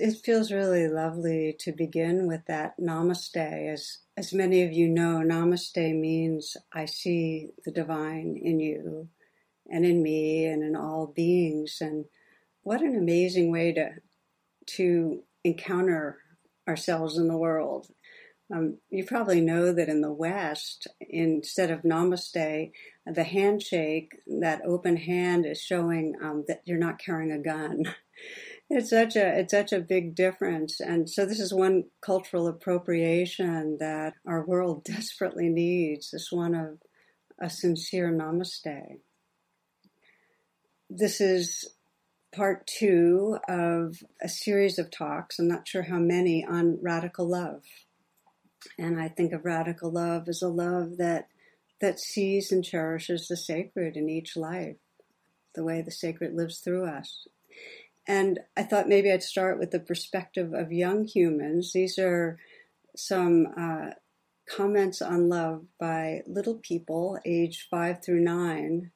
It feels really lovely to begin with that namaste. As, as many of you know, namaste means I see the divine in you and in me and in all beings. And what an amazing way to, to encounter ourselves in the world. Um, you probably know that in the West, instead of namaste, the handshake, that open hand is showing um, that you're not carrying a gun. It's such a it's such a big difference, and so this is one cultural appropriation that our world desperately needs. This one of a sincere namaste. This is part two of a series of talks. I'm not sure how many on radical love, and I think of radical love as a love that that sees and cherishes the sacred in each life, the way the sacred lives through us. And I thought maybe I'd start with the perspective of young humans. These are some uh, comments on love by little people, age five through nine.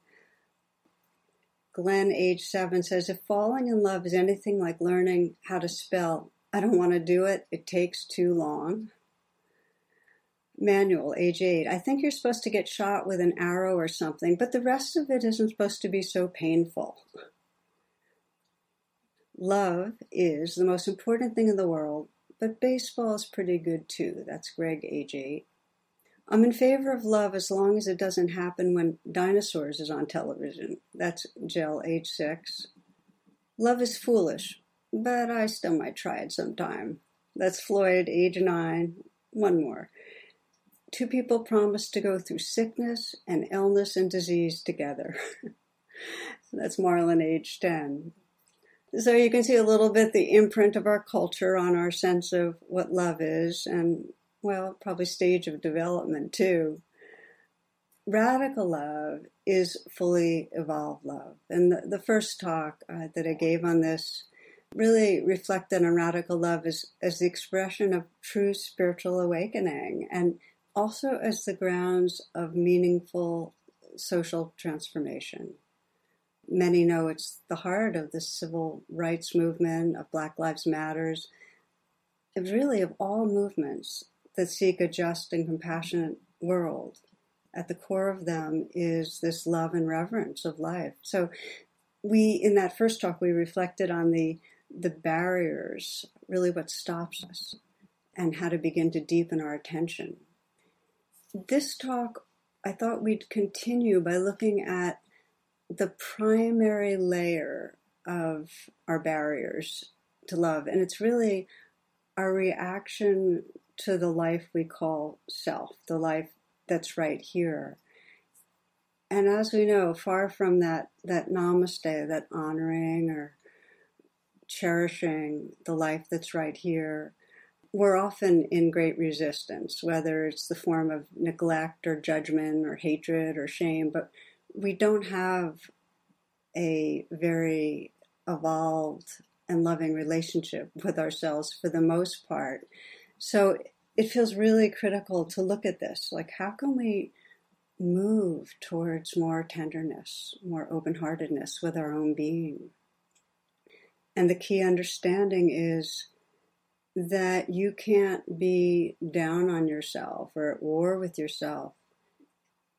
Glenn, age seven, says If falling in love is anything like learning how to spell, I don't want to do it. It takes too long. Manuel, age eight. I think you're supposed to get shot with an arrow or something, but the rest of it isn't supposed to be so painful. Love is the most important thing in the world, but baseball is pretty good too. That's Greg, age 8. I'm in favor of love as long as it doesn't happen when dinosaurs is on television. That's Jill, age 6. Love is foolish, but I still might try it sometime. That's Floyd, age 9. One more. Two people promise to go through sickness and illness and disease together. That's Marlon, age 10. So you can see a little bit the imprint of our culture on our sense of what love is, and well, probably stage of development too. Radical love is fully evolved love. And the, the first talk uh, that I gave on this really reflected on radical love as, as the expression of true spiritual awakening and also as the grounds of meaningful social transformation many know it's the heart of the civil rights movement, of Black Lives Matters, and really of all movements that seek a just and compassionate world. At the core of them is this love and reverence of life. So we in that first talk we reflected on the the barriers, really what stops us, and how to begin to deepen our attention. This talk I thought we'd continue by looking at the primary layer of our barriers to love. And it's really our reaction to the life we call self, the life that's right here. And as we know, far from that, that namaste, that honoring or cherishing the life that's right here, we're often in great resistance, whether it's the form of neglect or judgment or hatred or shame, but we don't have a very evolved and loving relationship with ourselves for the most part. So it feels really critical to look at this. Like, how can we move towards more tenderness, more open heartedness with our own being? And the key understanding is that you can't be down on yourself or at war with yourself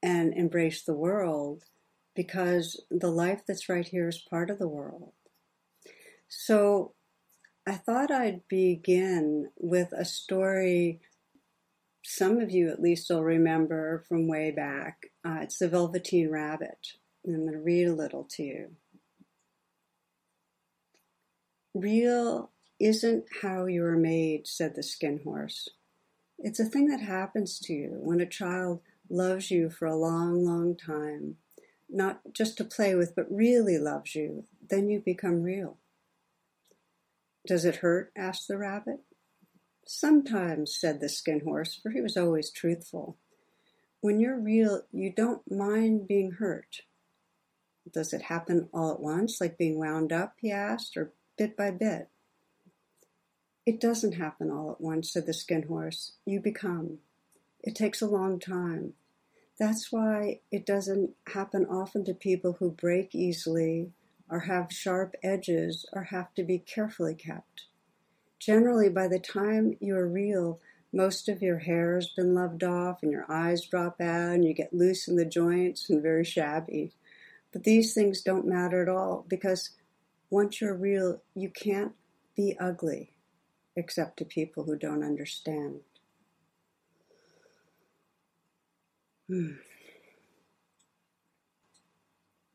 and embrace the world because the life that's right here is part of the world. So I thought I'd begin with a story some of you at least will remember from way back. Uh, it's the Velveteen Rabbit. I'm going to read a little to you. Real isn't how you are made, said the skin horse. It's a thing that happens to you when a child loves you for a long, long time not just to play with, but really loves you, then you become real. Does it hurt? asked the rabbit. Sometimes, said the skin horse, for he was always truthful. When you're real, you don't mind being hurt. Does it happen all at once, like being wound up, he asked, or bit by bit? It doesn't happen all at once, said the skin horse. You become. It takes a long time. That's why it doesn't happen often to people who break easily or have sharp edges or have to be carefully kept. Generally, by the time you're real, most of your hair has been loved off and your eyes drop out and you get loose in the joints and very shabby. But these things don't matter at all because once you're real, you can't be ugly except to people who don't understand.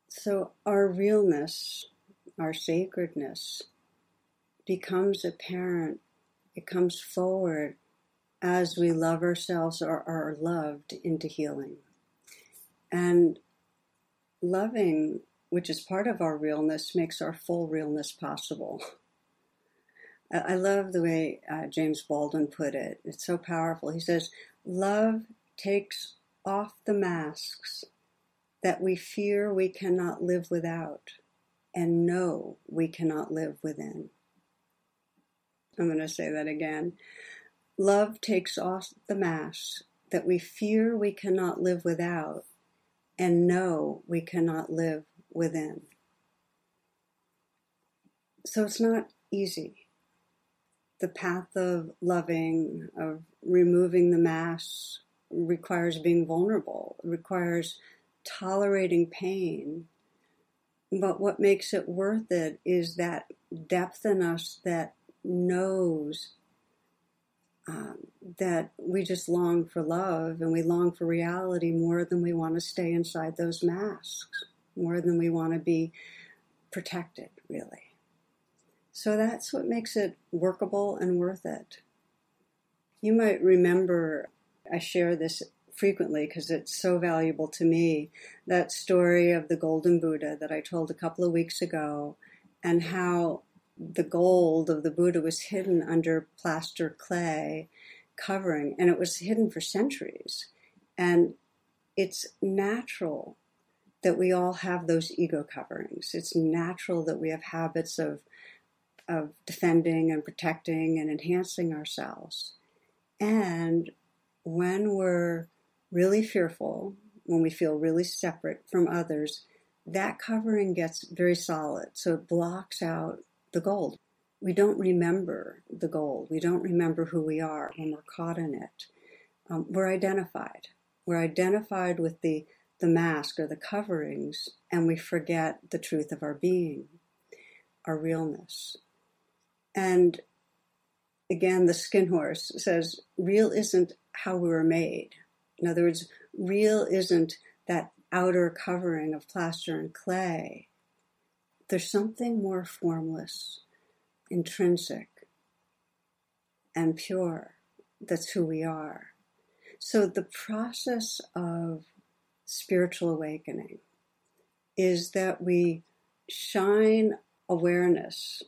So, our realness, our sacredness, becomes apparent, it comes forward as we love ourselves or are loved into healing. And loving, which is part of our realness, makes our full realness possible. I love the way uh, James Baldwin put it. It's so powerful. He says, Love takes off the masks that we fear we cannot live without and know we cannot live within. I'm going to say that again. Love takes off the mask that we fear we cannot live without and know we cannot live within. So it's not easy. The path of loving, of removing the masks, requires being vulnerable, requires tolerating pain. But what makes it worth it is that depth in us that knows um, that we just long for love and we long for reality more than we want to stay inside those masks, more than we want to be protected, really. So that's what makes it workable and worth it. You might remember I share this frequently because it's so valuable to me. That story of the Golden Buddha that I told a couple of weeks ago, and how the gold of the Buddha was hidden under plaster clay covering, and it was hidden for centuries. And it's natural that we all have those ego coverings. It's natural that we have habits of of defending and protecting and enhancing ourselves. And when we're really fearful, when we feel really separate from others, that covering gets very solid. So it blocks out the gold. We don't remember the gold. We don't remember who we are when we're caught in it. Um, we're identified. We're identified with the, the mask or the coverings, and we forget the truth of our being, our realness. And again, the skin horse says, real isn't how we were made. In other words, real isn't that outer covering of plaster and clay. There's something more formless, intrinsic, and pure that's who we are. So the process of spiritual awakening is that we shine awareness,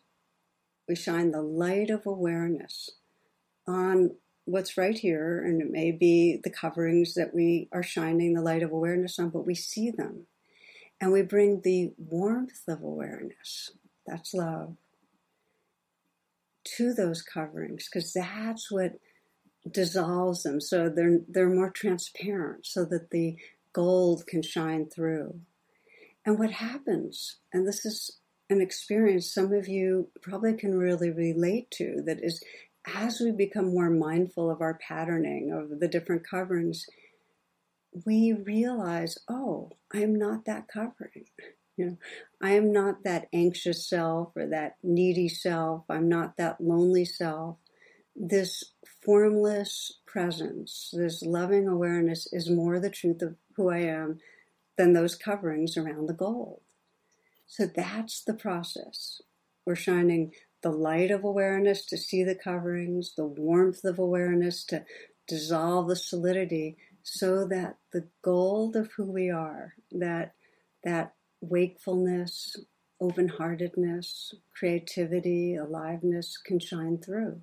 we shine the light of awareness on what's right here, and it may be the coverings that we are shining the light of awareness on, but we see them. And we bring the warmth of awareness, that's love, to those coverings, because that's what dissolves them. So they're, they're more transparent, so that the gold can shine through. And what happens, and this is an experience some of you probably can really relate to, that is as we become more mindful of our patterning of the different coverings, we realize, oh, I'm not that covering. You know, I am not that anxious self or that needy self. I'm not that lonely self. This formless presence, this loving awareness is more the truth of who I am than those coverings around the gold. So that's the process. We're shining the light of awareness to see the coverings, the warmth of awareness to dissolve the solidity so that the gold of who we are, that that wakefulness, open-heartedness, creativity, aliveness can shine through.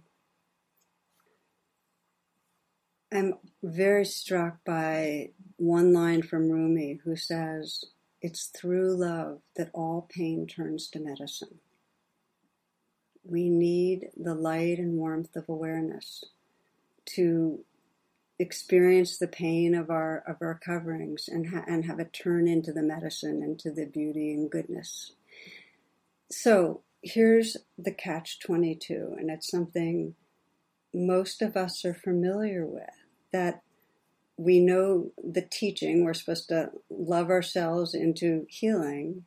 I'm very struck by one line from Rumi who says, It's through love that all pain turns to medicine. We need the light and warmth of awareness to experience the pain of our of our coverings and ha- and have it turn into the medicine into the beauty and goodness. So here's the catch 22 and it's something most of us are familiar with that we know the teaching. We're supposed to love ourselves into healing.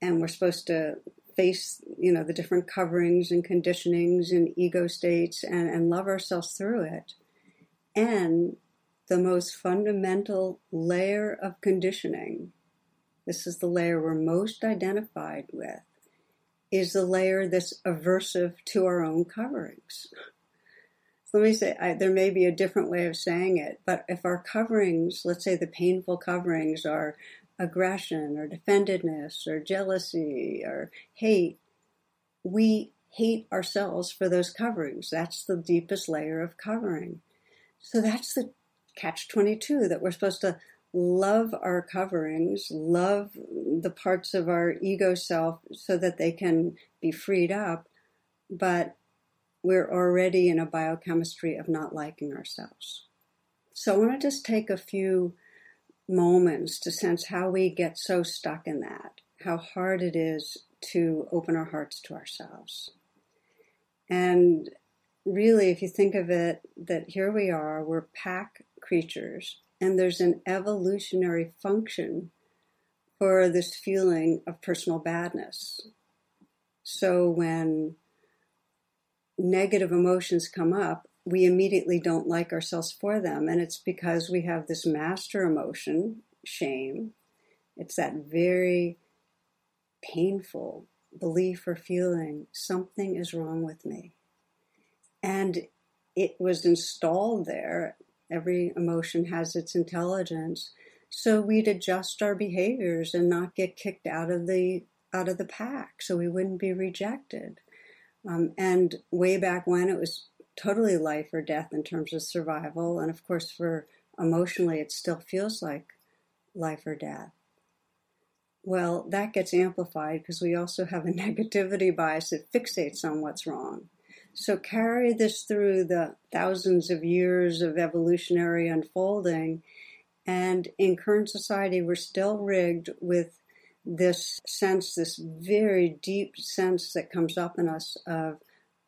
And we're supposed to face you know the different coverings and conditionings and ego states and, and love ourselves through it. And the most fundamental layer of conditioning this is the layer we're most identified with is the layer that's aversive to our own coverings let me say, I, there may be a different way of saying it, but if our coverings, let's say the painful coverings are aggression or defendedness or jealousy or hate, we hate ourselves for those coverings. That's the deepest layer of covering. So that's the catch 22 that we're supposed to love our coverings, love the parts of our ego self so that they can be freed up. But we're already in a biochemistry of not liking ourselves. So I want to just take a few moments to sense how we get so stuck in that, how hard it is to open our hearts to ourselves. And really, if you think of it, that here we are, we're pack creatures, and there's an evolutionary function for this feeling of personal badness. So when negative emotions come up, we immediately don't like ourselves for them. And it's because we have this master emotion, shame. It's that very painful belief or feeling something is wrong with me. And it was installed there. Every emotion has its intelligence. So we'd adjust our behaviors and not get kicked out of the out of the pack so we wouldn't be rejected. Um, and way back when it was totally life or death in terms of survival. And of course, for emotionally, it still feels like life or death. Well, that gets amplified because we also have a negativity bias that fixates on what's wrong. So carry this through the thousands of years of evolutionary unfolding. And in current society, we're still rigged with this sense, this very deep sense that comes up in us of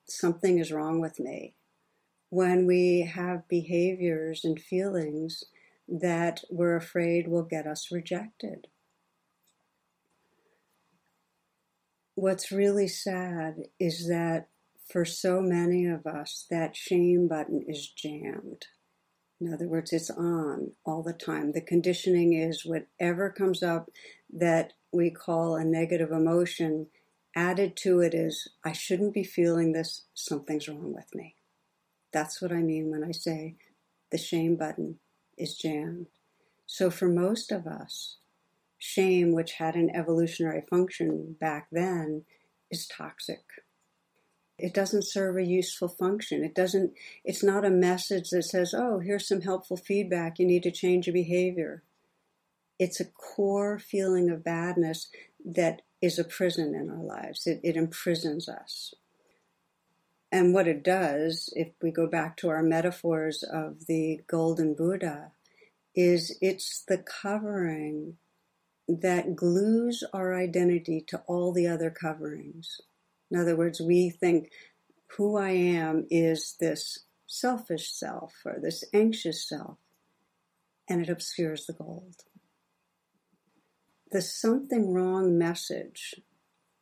something is wrong with me. When we have behaviors and feelings that we're afraid will get us rejected. What's really sad is that for so many of us, that shame button is jammed. In other words, it's on all the time. The conditioning is whatever comes up that we call a negative emotion, added to it is, I shouldn't be feeling this, something's wrong with me. That's what I mean when I say the shame button is jammed. So for most of us, shame, which had an evolutionary function back then, is toxic. It doesn't serve a useful function. It doesn't, it's not a message that says, oh, here's some helpful feedback. You need to change your behavior it's a core feeling of badness that is a prison in our lives. It, it imprisons us. And what it does, if we go back to our metaphors of the golden Buddha, is it's the covering that glues our identity to all the other coverings. In other words, we think who I am is this selfish self or this anxious self, and it obscures the gold the something wrong message,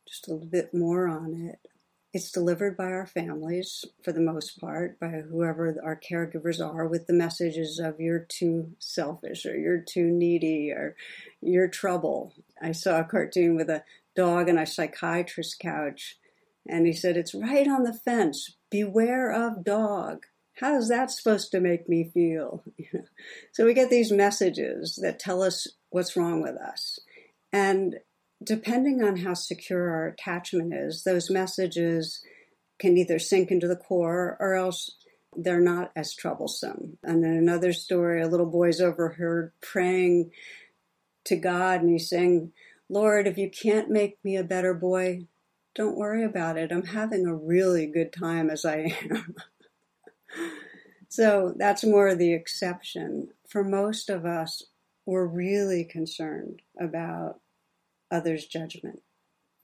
just a little bit more on it. It's delivered by our families for the most part, by whoever our caregivers are, with the messages of you're too selfish or you're too needy or you're trouble. I saw a cartoon with a dog on a psychiatrist's couch, and he said, It's right on the fence. Beware of dog. How's that supposed to make me feel? so we get these messages that tell us what's wrong with us. And depending on how secure our attachment is, those messages can either sink into the core or else they're not as troublesome. And then another story, a little boy's overheard praying to God and he's saying, Lord, if you can't make me a better boy, don't worry about it. I'm having a really good time as I am. so that's more the exception. For most of us, we're really concerned about others' judgment.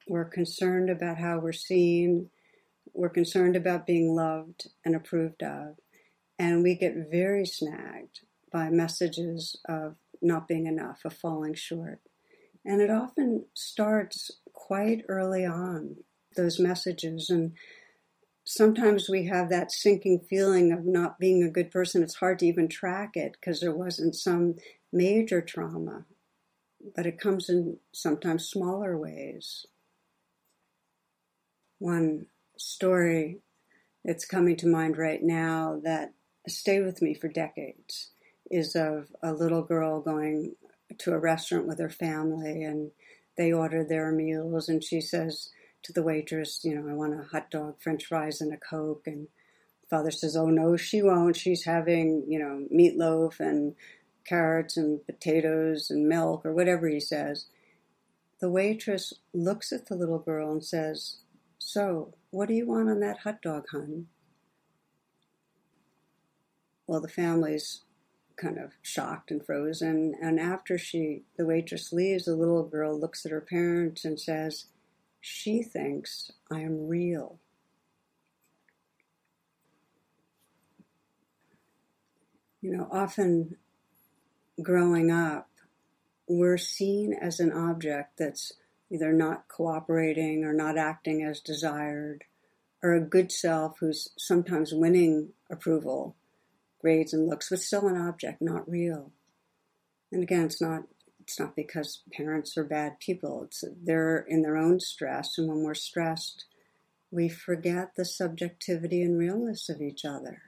We're concerned about how we're seen. We're concerned about being loved and approved of. And we get very snagged by messages of not being enough, of falling short. And it often starts quite early on, those messages. And sometimes we have that sinking feeling of not being a good person. It's hard to even track it because there wasn't some major trauma, but it comes in sometimes smaller ways. One story that's coming to mind right now that stayed with me for decades is of a little girl going to a restaurant with her family and they order their meals and she says to the waitress, you know, I want a hot dog, french fries, and a Coke. And father says, oh no, she won't. She's having, you know, meatloaf and carrots and potatoes and milk or whatever he says. The waitress looks at the little girl and says, So, what do you want on that hot dog, hun? Well, the family's kind of shocked and frozen. And after she, the waitress leaves, the little girl looks at her parents and says, She thinks I am real. You know, often growing up, we're seen as an object that's either not cooperating or not acting as desired, or a good self who's sometimes winning approval, grades and looks, but still an object, not real. And again, it's not it's not because parents are bad people. It's they're in their own stress, and when we're stressed, we forget the subjectivity and realness of each other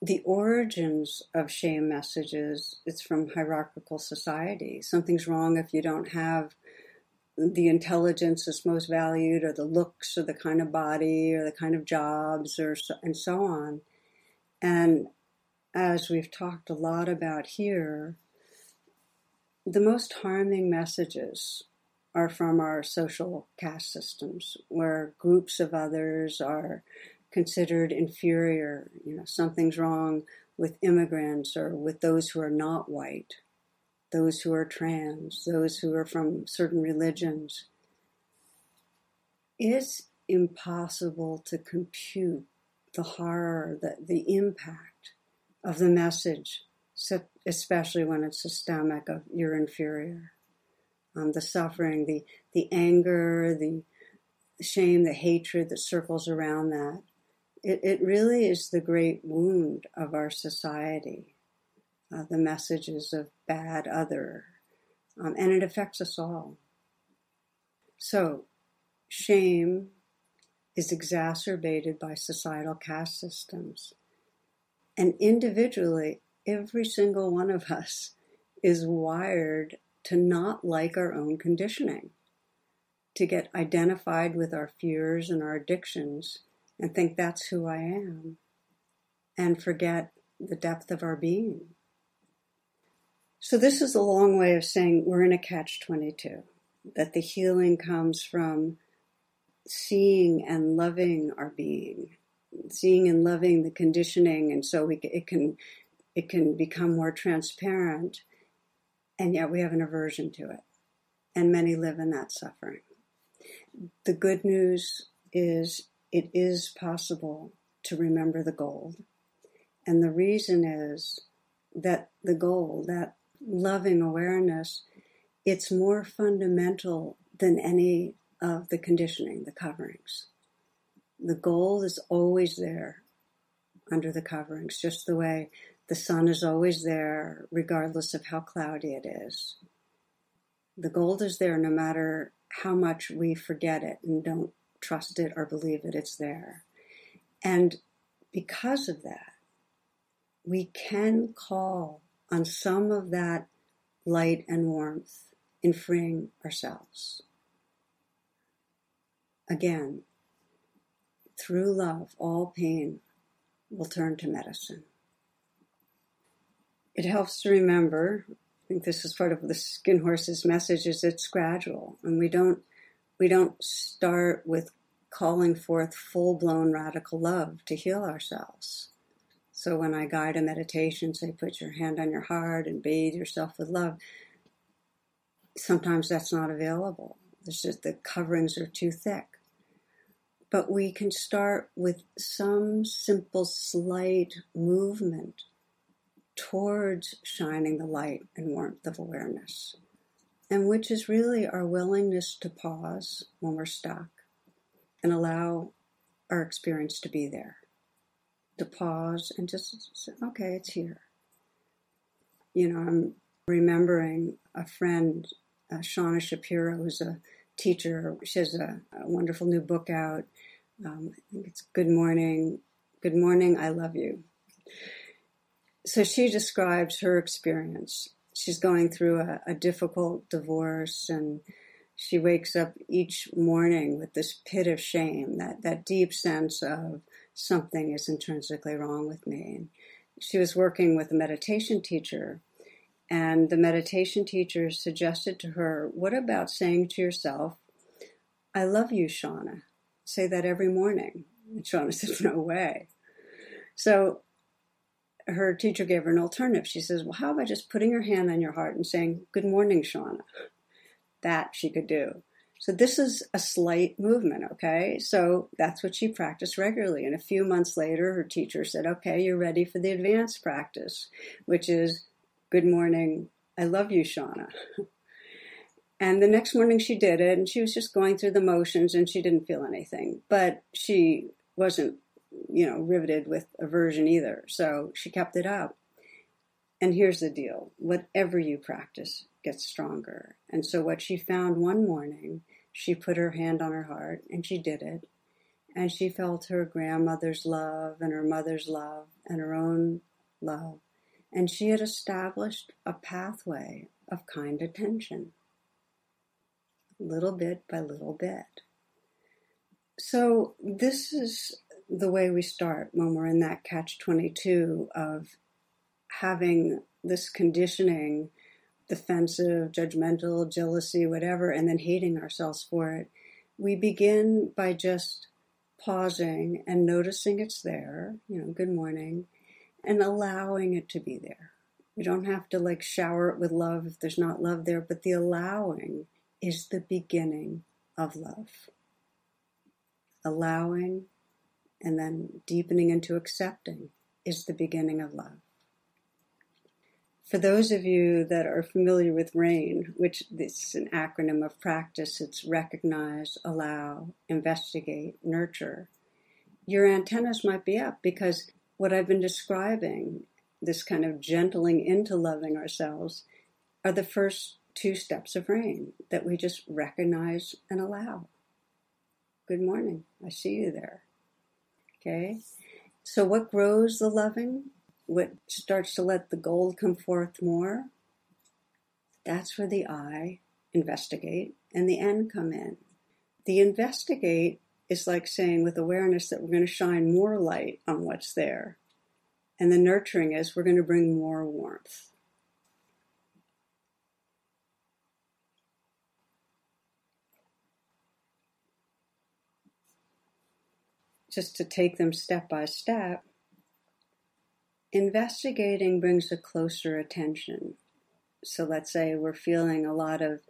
the origins of shame messages it's from hierarchical society. Something's wrong if you don't have the intelligence that's most valued or the looks or the kind of body or the kind of jobs or so, and so on. And as we've talked a lot about here the most harming messages are from our social caste systems where groups of others are considered inferior. You know, something's wrong with immigrants or with those who are not white, those who are trans, those who are from certain religions. It's impossible to compute the horror, the, the impact of the message, especially when it's systemic of you're inferior. Um, the suffering, the, the anger, the shame, the hatred that circles around that. It, it really is the great wound of our society, uh, the messages of bad other, um, and it affects us all. So, shame is exacerbated by societal caste systems. And individually, every single one of us is wired to not like our own conditioning, to get identified with our fears and our addictions, and think that's who I am and forget the depth of our being. So, this is a long way of saying we're in a catch 22, that the healing comes from seeing and loving our being, seeing and loving the conditioning, and so we, it, can, it can become more transparent, and yet we have an aversion to it. And many live in that suffering. The good news is it is possible to remember the gold. And the reason is that the goal, that loving awareness, it's more fundamental than any of the conditioning, the coverings. The goal is always there under the coverings, just the way the sun is always there, regardless of how cloudy it is. The gold is there no matter how much we forget it and don't trust it or believe it, it's there. And because of that, we can call on some of that light and warmth in freeing ourselves. Again, through love, all pain we'll turn to medicine. It helps to remember, I think this is part of the skin horse's message, is it's gradual. And we don't we don't start with calling forth full blown radical love to heal ourselves. So when I guide a meditation, say put your hand on your heart and bathe yourself with love, sometimes that's not available. It's just the coverings are too thick. But we can start with some simple, slight movement towards shining the light and warmth of awareness, and which is really our willingness to pause when we're stuck and allow our experience to be there. To pause and just say, okay, it's here. You know, I'm remembering a friend, uh, Shauna Shapiro, who's a teacher. She has a, a wonderful new book out. Um, I think it's Good Morning. Good Morning, I Love You so she describes her experience. She's going through a, a difficult divorce and she wakes up each morning with this pit of shame, that, that deep sense of something is intrinsically wrong with me. And she was working with a meditation teacher, and the meditation teacher suggested to her, What about saying to yourself, I love you, Shauna? Say that every morning. And Shauna said, No way. So her teacher gave her an alternative. She says, Well, how about just putting your hand on your heart and saying, Good morning, Shauna? That she could do. So this is a slight movement, okay? So that's what she practiced regularly. And a few months later, her teacher said, Okay, you're ready for the advanced practice, which is, Good morning, I love you, Shauna. And the next morning she did it, and she was just going through the motions and she didn't feel anything. But she wasn't you know, riveted with aversion either. So she kept it up. And here's the deal whatever you practice gets stronger. And so, what she found one morning, she put her hand on her heart and she did it. And she felt her grandmother's love and her mother's love and her own love. And she had established a pathway of kind attention, little bit by little bit. So, this is the way we start when we're in that catch 22 of having this conditioning, defensive, judgmental, jealousy, whatever, and then hating ourselves for it. We begin by just pausing and noticing it's there, you know, good morning, and allowing it to be there. We don't have to like shower it with love if there's not love there, but the allowing is the beginning of love. Allowing and then deepening into accepting is the beginning of love. For those of you that are familiar with RAIN, which is an acronym of practice, it's recognize, allow, investigate, nurture, your antennas might be up because what I've been describing, this kind of gentling into loving ourselves, are the first two steps of RAIN that we just recognize and allow. Good morning. I see you there. Okay? So, what grows the loving? What starts to let the gold come forth more? That's where the I investigate and the N come in. The investigate is like saying with awareness that we're going to shine more light on what's there. And the nurturing is we're going to bring more warmth. Just to take them step by step, investigating brings a closer attention. So let's say we're feeling a lot of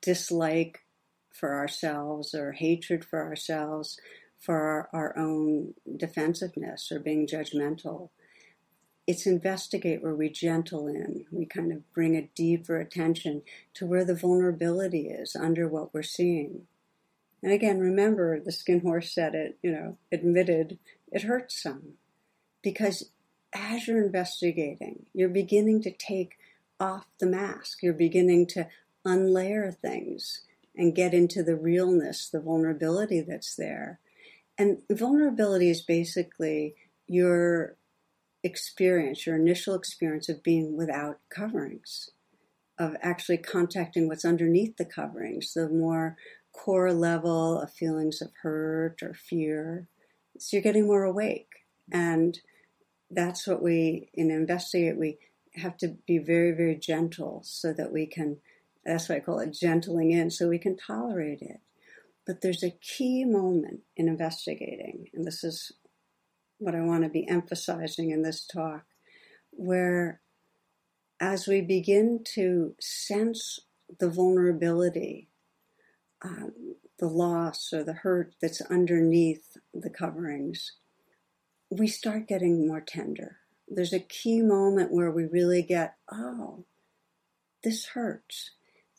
dislike for ourselves or hatred for ourselves for our, our own defensiveness or being judgmental. It's investigate where we gentle in. We kind of bring a deeper attention to where the vulnerability is under what we're seeing. And again, remember the skin horse said it, you know, admitted it hurts some. Because as you're investigating, you're beginning to take off the mask, you're beginning to unlayer things and get into the realness, the vulnerability that's there. And vulnerability is basically your experience, your initial experience of being without coverings, of actually contacting what's underneath the coverings, the more core level of feelings of hurt or fear So you're getting more awake. And that's what we, in investigate, we have to be very, very gentle so that we can, that's why I call it gentling in, so we can tolerate it. But there's a key moment in investigating, and this is what I want to be emphasizing in this talk, where as we begin to sense the vulnerability, um, the loss or the hurt that's underneath the coverings, we start getting more tender. There's a key moment where we really get, oh, this hurts.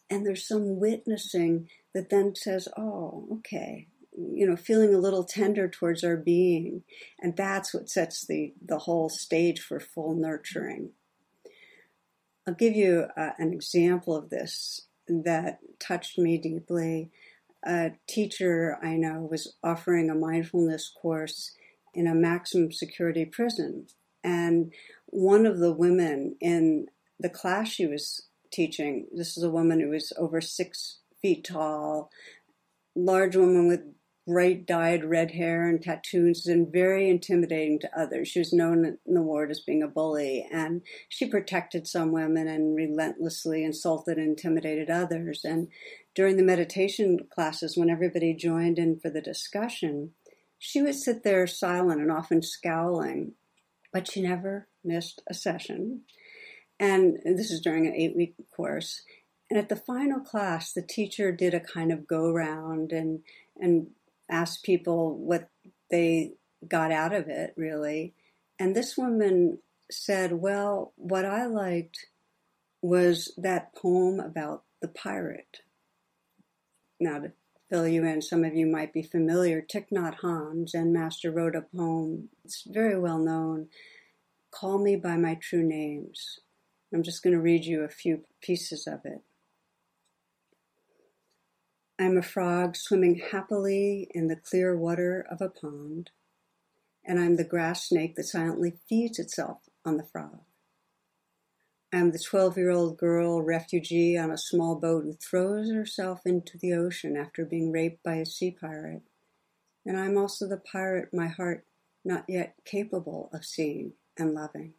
And there's some witnessing that then says, oh, okay, you know, feeling a little tender towards our being. And that's what sets the, the whole stage for full nurturing. I'll give you uh, an example of this that touched me deeply. A teacher I know was offering a mindfulness course in a maximum security prison. And one of the women in the class she was teaching, this is a woman who was over six feet tall, large woman with bright dyed red hair and tattoos and very intimidating to others. She was known in the ward as being a bully and she protected some women and relentlessly insulted and intimidated others. And during the meditation classes, when everybody joined in for the discussion, she would sit there silent and often scowling, but she never missed a session. And this is during an eight week course. And at the final class, the teacher did a kind of go round and, and asked people what they got out of it, really. And this woman said, Well, what I liked was that poem about the pirate. Now, to fill you in, some of you might be familiar. Thich Nhat Hanh, Zen master, wrote a poem. It's very well known. Call me by my true names. I'm just going to read you a few pieces of it. I am a frog swimming happily in the clear water of a pond, and I am the grass snake that silently feeds itself on the frog. I am the 12 year old girl refugee on a small boat who throws herself into the ocean after being raped by a sea pirate. And I am also the pirate my heart not yet capable of seeing and loving.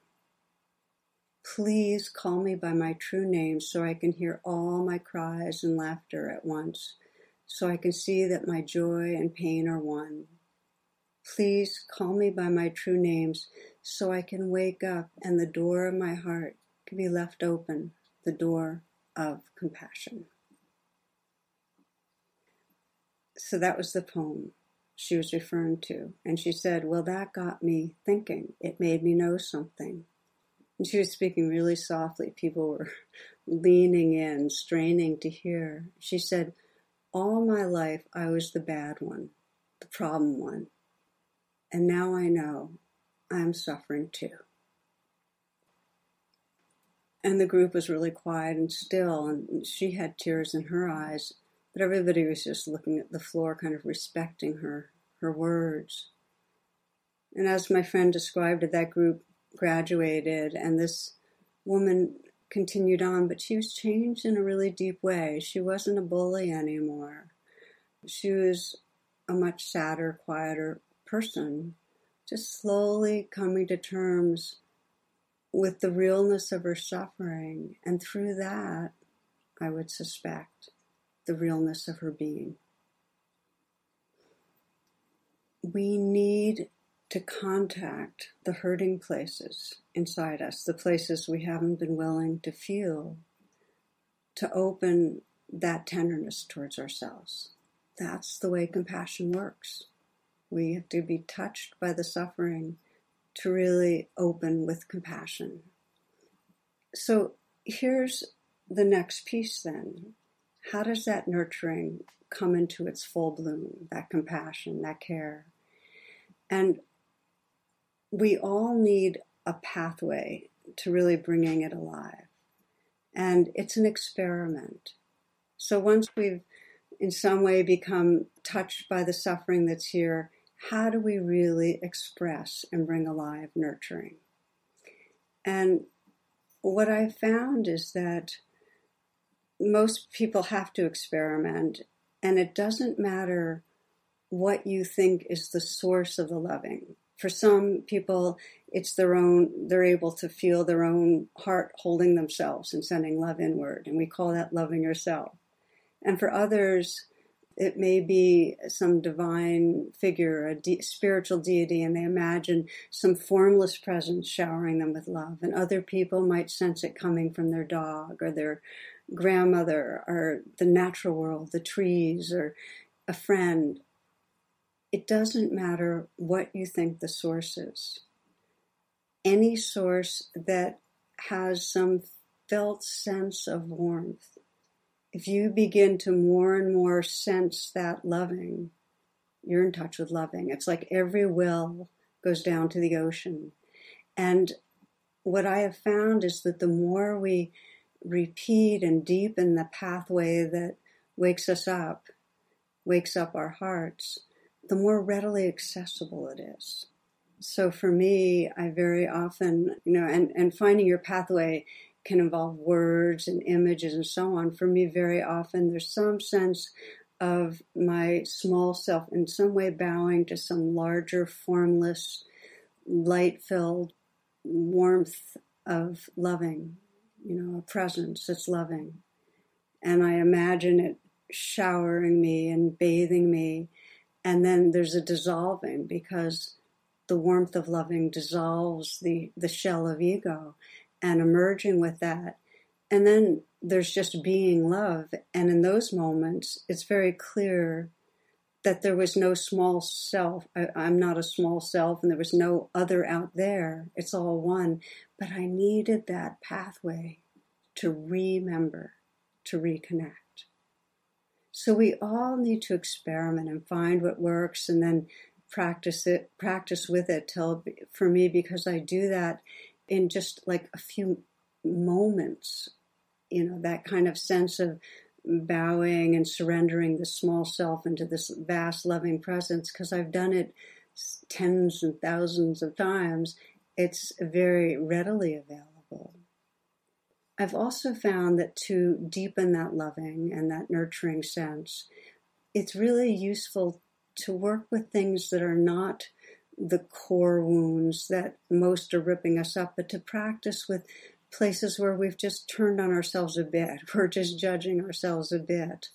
Please call me by my true name so I can hear all my cries and laughter at once so I can see that my joy and pain are one. Please call me by my true names so I can wake up and the door of my heart can be left open, the door of compassion. So that was the poem she was referring to. And she said, Well, that got me thinking. It made me know something. And she was speaking really softly. People were leaning in, straining to hear. She said, all my life, I was the bad one, the problem one. And now I know I'm suffering too. And the group was really quiet and still, and she had tears in her eyes, but everybody was just looking at the floor, kind of respecting her, her words. And as my friend described it, that group graduated, and this woman continued on, but she was changed in a really deep way. She wasn't a bully anymore. She was a much sadder, quieter person, just slowly coming to terms with the realness of her suffering, and through that, I would suspect, the realness of her being. We need to contact the hurting places inside us, the places we haven't been willing to feel, to open that tenderness towards ourselves. That's the way compassion works. We have to be touched by the suffering to really open with compassion. So here's the next piece then. How does that nurturing come into its full bloom, that compassion, that care? And we all need a pathway to really bringing it alive. And it's an experiment. So once we've in some way become touched by the suffering that's here, how do we really express and bring alive nurturing? And what I found is that most people have to experiment, and it doesn't matter what you think is the source of the loving. For some people, it's their own, they're able to feel their own heart holding themselves and sending love inward. And we call that loving yourself. And for others, it may be some divine figure, a de- spiritual deity, and they imagine some formless presence showering them with love. And other people might sense it coming from their dog or their grandmother or the natural world, the trees or a friend. It doesn't matter what you think the source is. Any source that has some felt sense of warmth if you begin to more and more sense that loving, you're in touch with loving. It's like every well goes down to the ocean. And what I have found is that the more we repeat and deepen the pathway that wakes us up, wakes up our hearts, the more readily accessible it is. So for me, I very often, you know, and, and finding your pathway can involve words and images and so on. For me, very often there's some sense of my small self in some way bowing to some larger, formless, light filled warmth of loving, you know, a presence that's loving. And I imagine it showering me and bathing me. And then there's a dissolving because the warmth of loving dissolves the, the shell of ego and emerging with that. And then there's just being love. And in those moments, it's very clear that there was no small self. I, am not a small self, and there was no other out there. It's all one. But I needed that pathway to remember, to reconnect. So we all need to experiment and find what works and then practice it, practice with it till for me, because I do that in just like a few moments, you know, that kind of sense of bowing and surrendering the small self into this vast loving presence, because I've done it tens and thousands of times, it's very readily available. I've also found that to deepen that loving and that nurturing sense, it's really useful to work with things that are not the core wounds that most are ripping us up, but to practice with places where we've just turned on ourselves a bit, we're just judging ourselves a bit.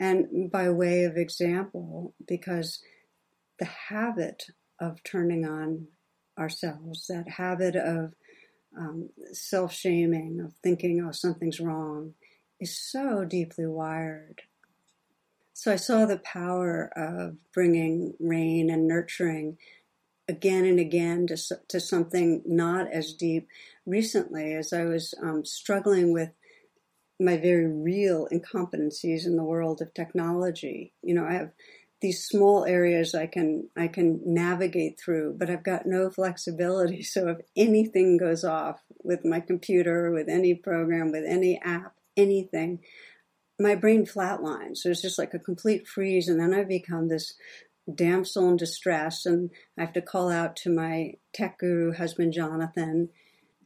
And by way of example, because the habit of turning on ourselves, that habit of um, self shaming, of thinking, oh, something's wrong, is so deeply wired. So I saw the power of bringing rain and nurturing again and again to, to something not as deep. Recently, as I was um, struggling with my very real incompetencies in the world of technology, you know, I have these small areas I can I can navigate through, but I've got no flexibility. So if anything goes off with my computer, with any program, with any app, anything, my brain flatlines. So it's just like a complete freeze, and then I become this damsel in distress, and I have to call out to my tech guru husband, Jonathan.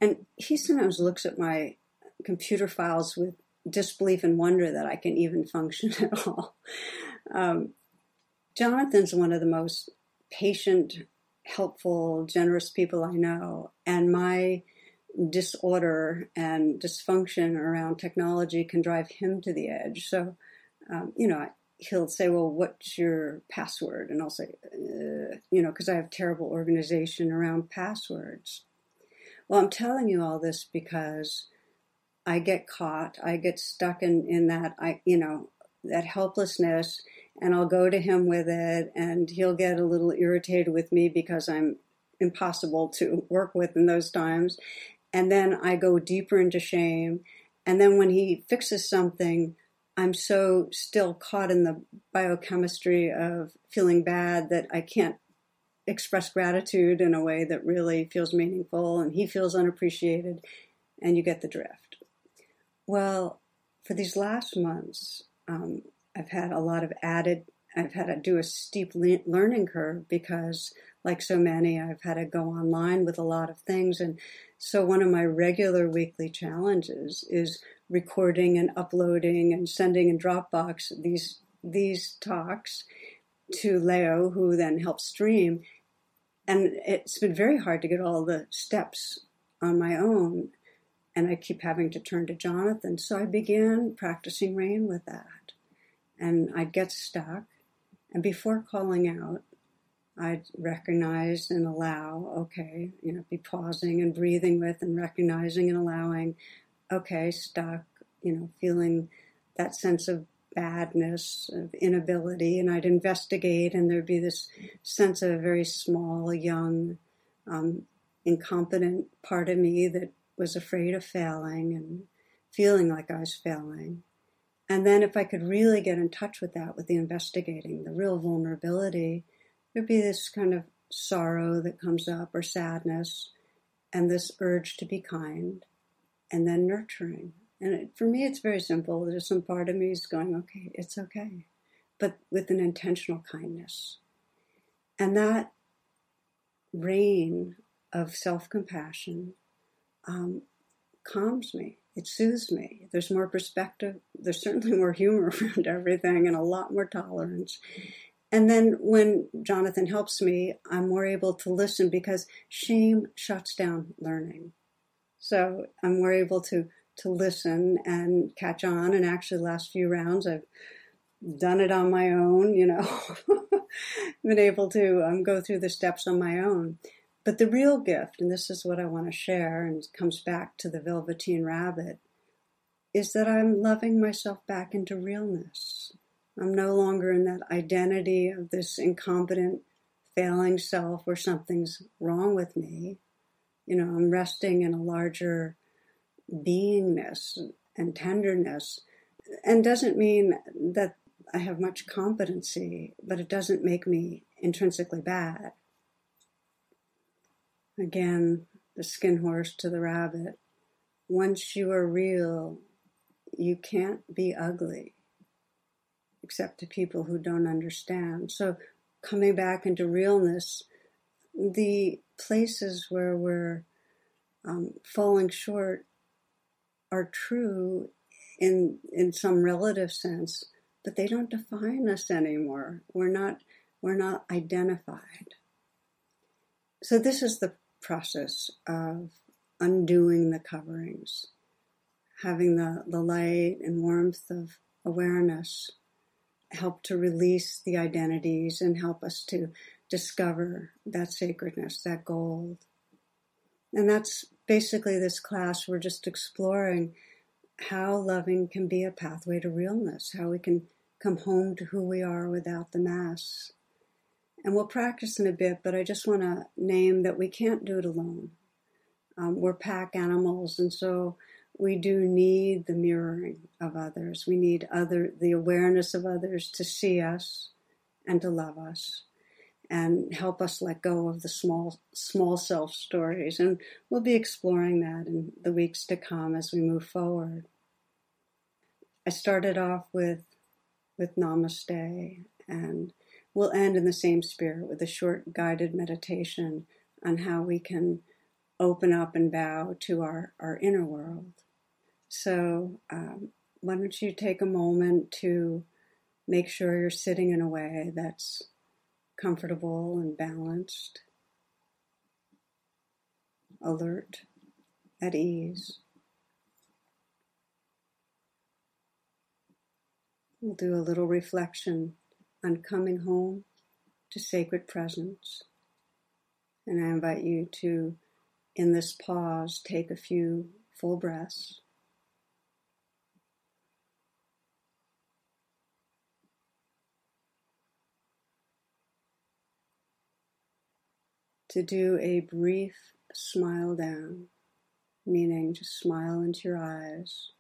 And he sometimes looks at my computer files with disbelief and wonder that I can even function at all. Um, Jonathan's one of the most patient, helpful, generous people I know, and my disorder and dysfunction around technology can drive him to the edge. So, um, you know, he'll say, "Well, what's your password?" And I'll say, uh, "You know, because I have terrible organization around passwords." Well, I'm telling you all this because I get caught. I get stuck in in that I, you know, that helplessness, and I'll go to him with it, and he'll get a little irritated with me because I'm impossible to work with in those times, and then I go deeper into shame, and then when he fixes something I'm so still caught in the biochemistry of feeling bad that I can't express gratitude in a way that really feels meaningful and he feels unappreciated and you get the drift. Well, for these last months, um, I've had a lot of added, I've had to do a steep le- learning curve because, like so many, I've had to go online with a lot of things. And so, one of my regular weekly challenges is recording and uploading and sending in Dropbox these these talks to Leo, who then helps stream. And it's been very hard to get all the steps on my own. And I keep having to turn to Jonathan. So I began practicing rain with that. And I'd get stuck. And before calling out, I'd recognize and allow, okay, you know, be pausing and breathing with and recognizing and allowing, okay, stuck, you know, feeling that sense of badness, of inability, and I'd investigate, and there'd be this sense of a very small, young, um, incompetent part of me that was afraid of failing and feeling like I was failing. And then, if I could really get in touch with that, with the investigating, the real vulnerability, there'd be this kind of sorrow that comes up or sadness, and this urge to be kind, and then nurturing. And it, for me, it's very simple. There's some part of me is going, okay, it's okay, but with an intentional kindness. And that rain of self compassion um, calms me. It soothes me. There's more perspective. There's certainly more humor around everything and a lot more tolerance. And then when Jonathan helps me, I'm more able to listen because shame shuts down learning. So I'm more able to to listen and catch on. And actually, last few rounds, I've done it on my own. You know, been able to um, go through the steps on my own. But the real gift, and this is what I want to share, and comes back to the Velveteen Rabbit, is that I'm loving myself back into realness. I'm no longer in that identity of this incompetent, failing self where something's wrong with me. You know, I'm resting in a larger beingness and tenderness, and doesn't mean that I have much competency, but it doesn't make me intrinsically bad. Again, the skin horse to the rabbit. Once you are real, you can't be ugly except to people who don't understand. So, coming back into realness, the places where we're um, falling short are true in in some relative sense, but they don't define us anymore. We're not we're not identified. So this is the process of undoing the coverings, having the, the light and warmth of awareness help to release the identities and help us to discover that sacredness, that gold. And that's basically this class. We're just exploring how loving can be a pathway to realness, how we can come home to who we are without the masks. And we'll practice in a bit, but I just want to name that we can't do it alone. Um, we're pack animals, and so we do need the mirroring of others. We need other the awareness of others to see us and to love us and help us let go of the small small self stories and we'll be exploring that in the weeks to come as we move forward i started off with with namaste and we'll end in the same spirit with a short guided meditation on how we can open up and bow to our, our inner world so um, why don't you take a moment to make sure you're sitting in a way that's comfortable and balanced, alert, at ease. We'll do a little reflection on coming home to sacred presence. And I invite you to, in this pause, take a few full breaths. to do a brief smile down, meaning just smile into your eyes.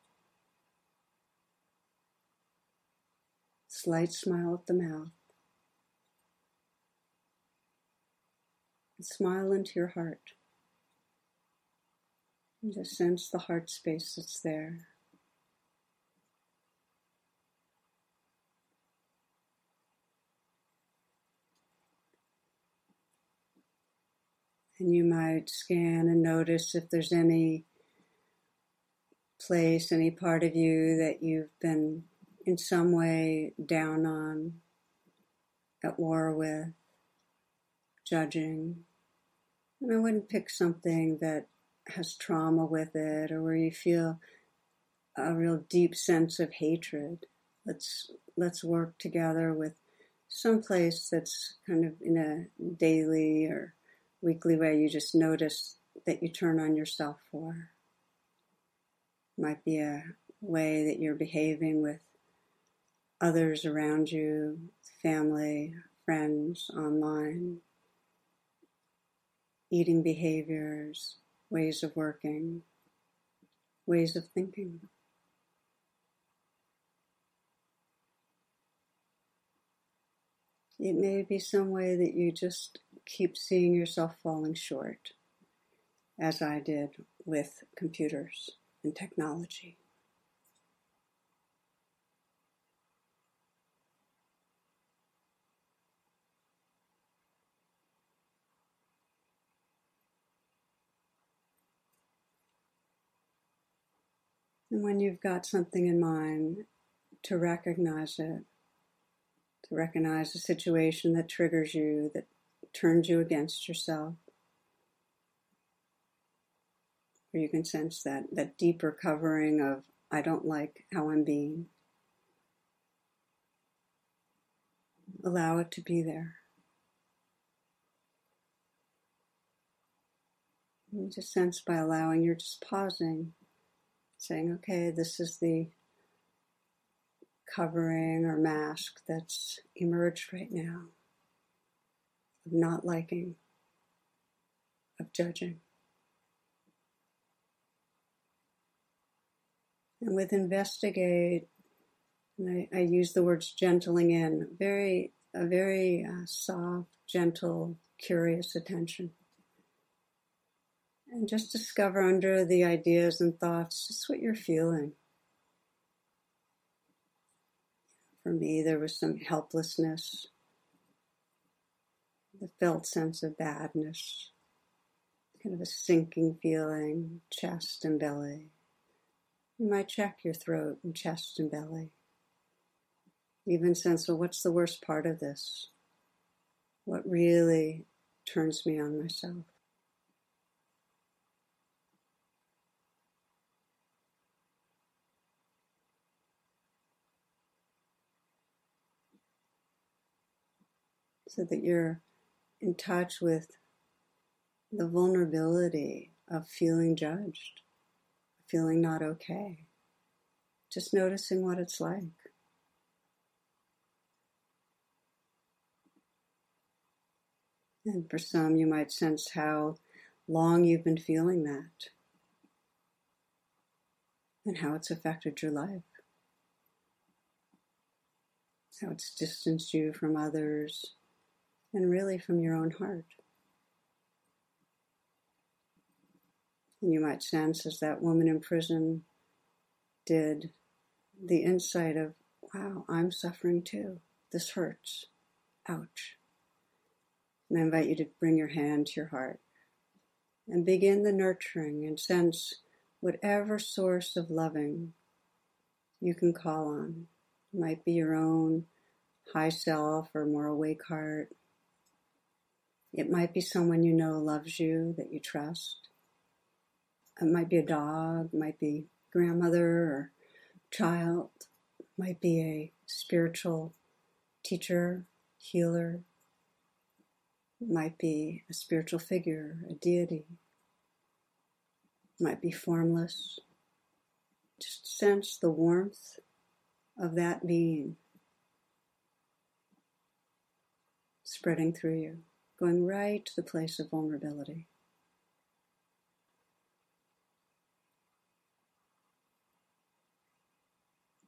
Slight smile at the mouth. And smile into your heart. And just sense the heart space that's there. And you might scan and notice if there's any place, any part of you that you've been in some way down on, at war with, judging. And I wouldn't pick something that has trauma with it or where you feel a real deep sense of hatred. Let's let's work together with some place that's kind of in a daily or weekly way you just notice that you turn on yourself for. Might be a way that you're behaving with others around you, family, friends, online, eating behaviors, ways of working, ways of thinking. It may be some way that you just keep seeing yourself falling short, as I did with computers and technology. And when you've got something in mind, to recognize it, to recognize a situation that triggers you, that turns you against yourself. Or you can sense that, that deeper covering of, I don't like how I'm being. Allow it to be there. You just sense by allowing, you're just pausing saying, okay, this is the covering or mask that's emerged right now of not liking, of judging. And with investigate, I, I, use the words gentling in, very, a very uh, soft, gentle, curious attention. And just discover under the ideas and thoughts just what you're feeling. For me, there was some helplessness, the felt sense of badness, kind of a sinking feeling, chest and belly. You might check your throat and chest and belly. Even sense, well, what's the worst part of this? What really turns me on myself? So that you're in touch with the vulnerability of feeling judged, feeling not okay. Just noticing what it's like. And for some, you might sense how long you've been feeling that and how it's affected your life, how it's distanced you from others, and really from your own heart. And you might sense, as that woman in prison did, the insight of, wow, I'm suffering too. This hurts. Ouch. And I invite you to bring your hand to your heart and begin the nurturing and sense whatever source of loving you can call on. It might be your own high self or more awake heart. It might be someone you know loves you, that you trust. It might be a dog, might be grandmother or child, might be a spiritual teacher, healer, might be a spiritual figure, a deity, might be formless. Just sense the warmth of that being spreading through you going right to the place of vulnerability.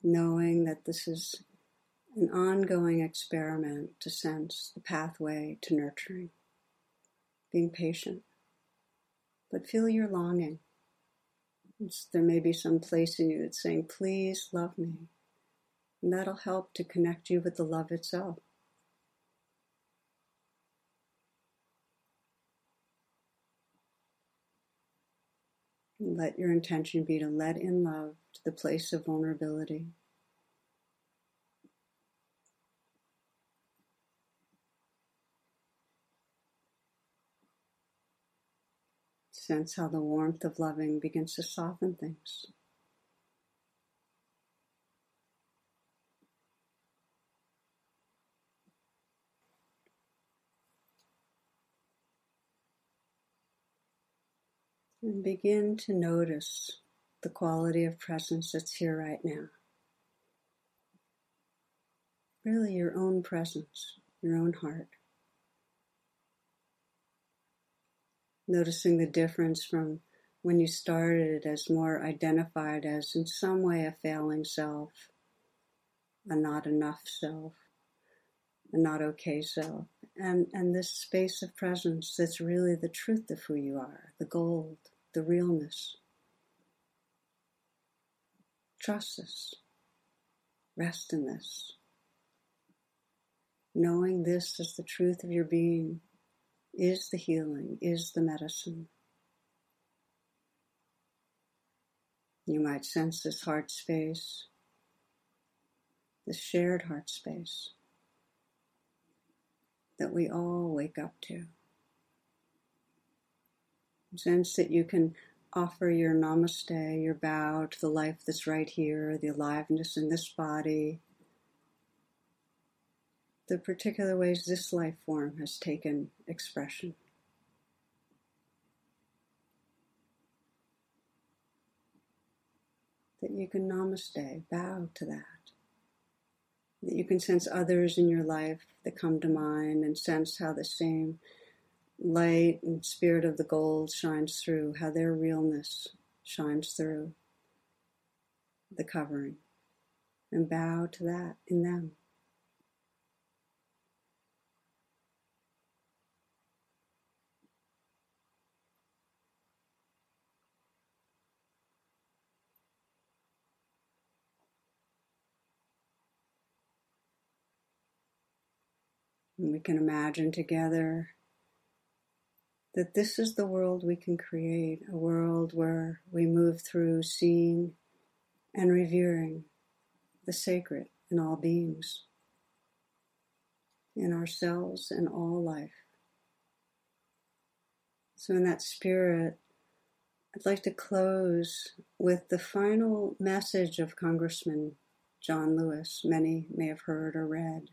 Knowing that this is an ongoing experiment to sense the pathway to nurturing, being patient, but feel your longing. There may be some place in you that's saying, Please love me. And that'll help to connect you with the love itself. let your intention be to let in love to the place of vulnerability. Sense how the warmth of loving begins to soften things. And begin to notice the quality of presence that's here right now. Really, your own presence, your own heart. Noticing the difference from when you started as more identified as in some way a failing self, a not enough self, a not okay self, and, and this space of presence that's really the truth of who you are, the gold, the realness. Trust this. Rest in this. Knowing this as the truth of your being is the healing, is the medicine. You might sense this heart space, this shared heart space that we all wake up to. Sense that you can offer your namaste, your bow to the life that's right here, the aliveness in this body, the particular ways this life form has taken expression. That you can namaste, bow to that. That you can sense others in your life that come to mind and sense how the same light and spirit of the gold shines through, how their realness shines through the covering, and bow to that in them. And we can imagine together that this is the world we can create a world where we move through seeing and revering the sacred in all beings, in ourselves in all life. So, in that spirit, I'd like to close with the final message of Congressman John Lewis, many may have heard or read.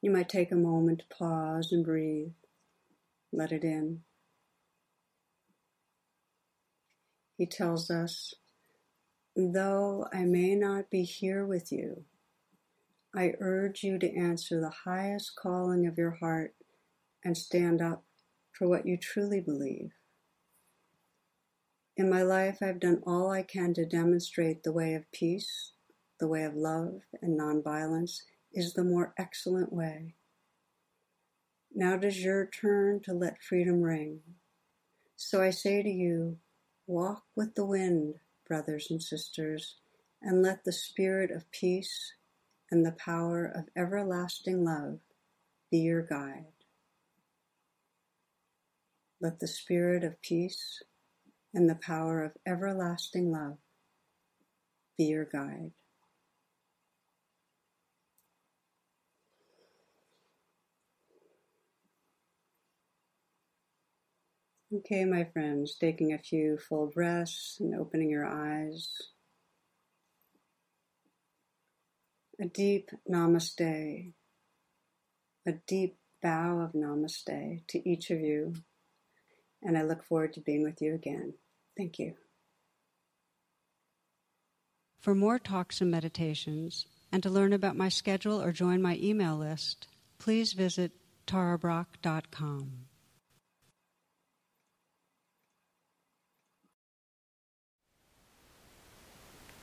You might take a moment to pause and breathe. Let it in. He tells us, Though I may not be here with you, I urge you to answer the highest calling of your heart and stand up for what you truly believe. In my life, I've done all I can to demonstrate the way of peace, the way of love and nonviolence is the more excellent way. Now it is your turn to let freedom ring. So I say to you, walk with the wind, brothers and sisters, and let the spirit of peace and the power of everlasting love be your guide. Let the spirit of peace and the power of everlasting love be your guide. Okay, my friends, taking a few full breaths and opening your eyes. A deep namaste, a deep bow of namaste to each of you. And I look forward to being with you again. Thank you. For more talks and meditations, and to learn about my schedule or join my email list, please visit tarabrach.com.